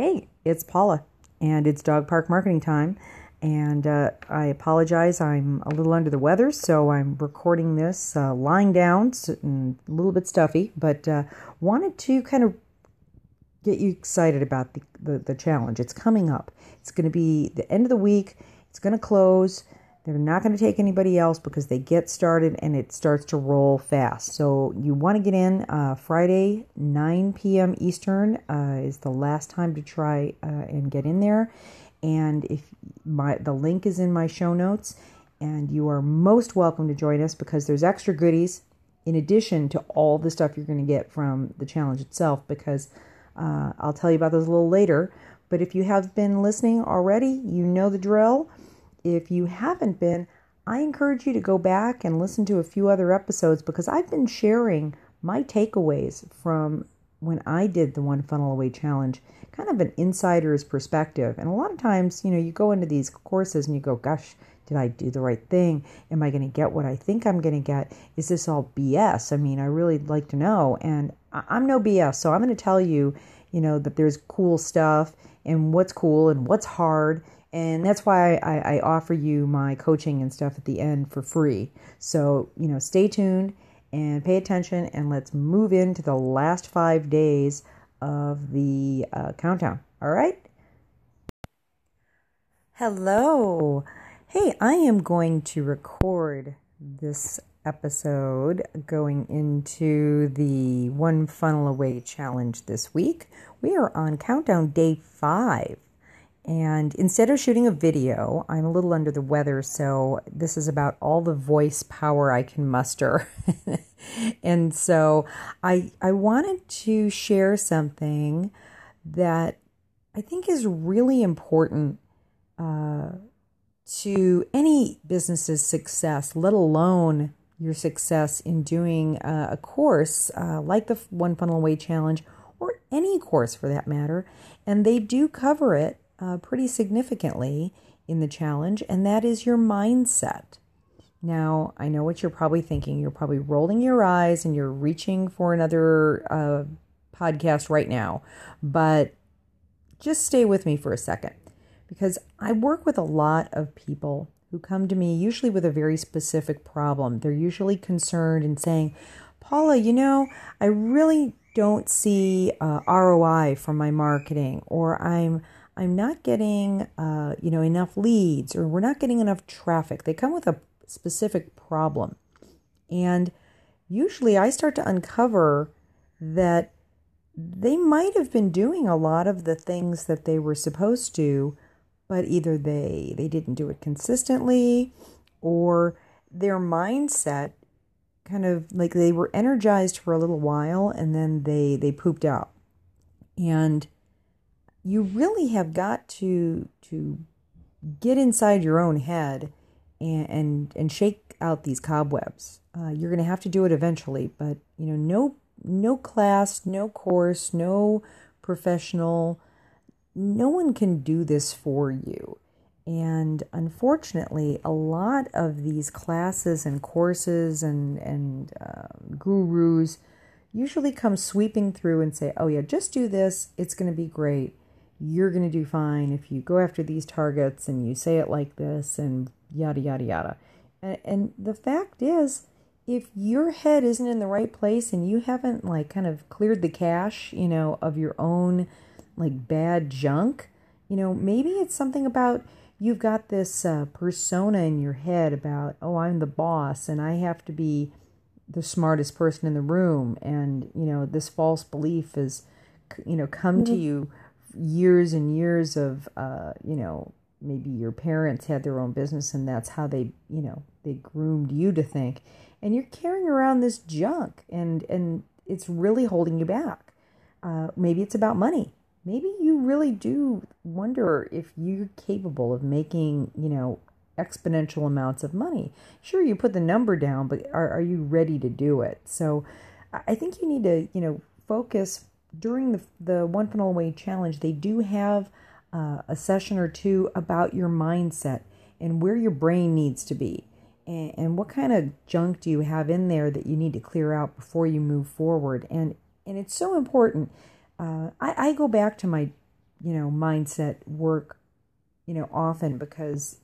Hey, it's Paula, and it's dog park marketing time. And uh, I apologize, I'm a little under the weather, so I'm recording this uh, lying down, a little bit stuffy, but uh, wanted to kind of get you excited about the, the, the challenge. It's coming up. It's going to be the end of the week, it's going to close. They're not going to take anybody else because they get started and it starts to roll fast. So you want to get in uh, Friday, 9 p.m. Eastern uh, is the last time to try uh, and get in there. And if my the link is in my show notes, and you are most welcome to join us because there's extra goodies in addition to all the stuff you're going to get from the challenge itself. Because uh, I'll tell you about those a little later. But if you have been listening already, you know the drill. If you haven't been, I encourage you to go back and listen to a few other episodes because I've been sharing my takeaways from when I did the One Funnel Away Challenge, kind of an insider's perspective. And a lot of times, you know, you go into these courses and you go, gosh, did I do the right thing? Am I going to get what I think I'm going to get? Is this all BS? I mean, I really like to know. And I'm no BS. So I'm going to tell you, you know, that there's cool stuff and what's cool and what's hard and that's why I, I, offer you my coaching and stuff at the end for free. So, you know, stay tuned and pay attention, and let's move into the last five days of the uh, countdown. All right? Hello. Hey, I am going to record this episode going into the One Funnel Away challenge this week. We are on countdown day five. And instead of shooting a video, I'm a little under the weather, so this is about all the voice power I can muster. and so I I wanted to share something that I think is really important uh, to any business's success, let alone your success in doing uh, a course uh, like the One Funnel Away Challenge or any course for that matter. And they do cover it uh, pretty significantly in the challenge, and that is your mindset. Now, I know what you're probably thinking. You're probably rolling your eyes and you're reaching for another uh, podcast right now, but just stay with me for a second because I work with a lot of people who come to me usually with a very specific problem. They're usually concerned and saying, Paula, you know, I really don't see uh, ROI from my marketing, or I'm I'm not getting, uh, you know, enough leads or we're not getting enough traffic. They come with a specific problem. And usually I start to uncover that they might have been doing a lot of the things that they were supposed to, but either they they didn't do it consistently or their mindset kind of like they were energized for a little while and then they they pooped out. And you really have got to to get inside your own head and and, and shake out these cobwebs. Uh, you're going to have to do it eventually, but you know, no no class, no course, no professional, no one can do this for you. And unfortunately, a lot of these classes and courses and and uh, gurus usually come sweeping through and say, "Oh yeah, just do this; it's going to be great." you're going to do fine if you go after these targets and you say it like this and yada, yada, yada. And, and the fact is, if your head isn't in the right place and you haven't like kind of cleared the cache, you know, of your own like bad junk, you know, maybe it's something about you've got this uh, persona in your head about, oh, I'm the boss and I have to be the smartest person in the room. And, you know, this false belief is, you know, come mm-hmm. to you years and years of uh, you know maybe your parents had their own business and that's how they you know they groomed you to think and you're carrying around this junk and and it's really holding you back uh, maybe it's about money maybe you really do wonder if you're capable of making you know exponential amounts of money sure you put the number down but are, are you ready to do it so i think you need to you know focus during the, the One Funnel Away challenge, they do have uh, a session or two about your mindset and where your brain needs to be. And, and what kind of junk do you have in there that you need to clear out before you move forward? And, and it's so important. Uh, I, I go back to my you know, mindset work, you know, often because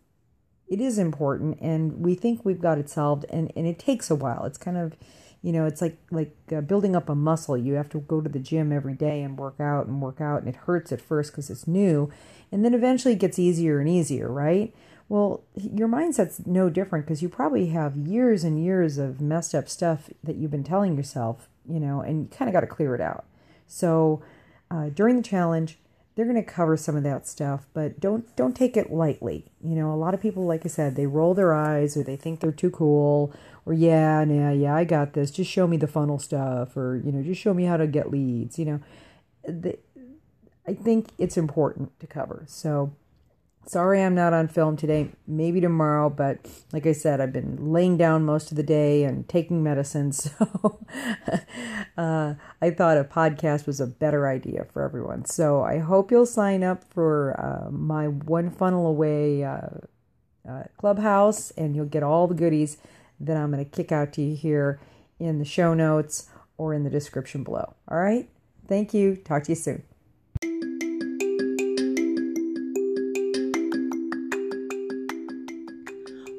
it is important and we think we've got it solved and, and it takes a while. It's kind of, you know, it's like like uh, building up a muscle. You have to go to the gym every day and work out and work out and it hurts at first because it's new and then eventually it gets easier and easier, right? Well, your mindset's no different because you probably have years and years of messed up stuff that you've been telling yourself, you know, and you kind of got to clear it out. So, uh, during the challenge, they're going to cover some of that stuff, but don't don't take it lightly. You know, a lot of people, like I said, they roll their eyes or they think they're too cool, or yeah, yeah, yeah, I got this. Just show me the funnel stuff, or you know, just show me how to get leads. You know, the, I think it's important to cover. So Sorry I'm not on film today, maybe tomorrow, but like I said, I've been laying down most of the day and taking medicine, so uh, I thought a podcast was a better idea for everyone. So I hope you'll sign up for uh, my One Funnel Away uh, uh clubhouse and you'll get all the goodies that I'm going to kick out to you here in the show notes or in the description below. All right? Thank you. Talk to you soon.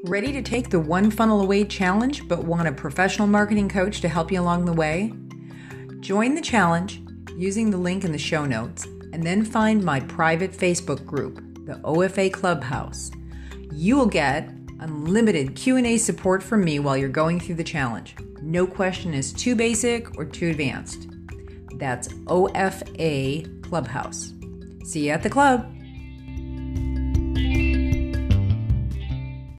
Ready to take the One Funnel Away challenge but want a professional marketing coach to help you along the way? Join the challenge using the link in the show notes and then find my private Facebook group, the OFA Clubhouse. You will get unlimited Q&A support from me while you're going through the challenge. No question is too basic or too advanced. That's OFA Clubhouse. See you at the club.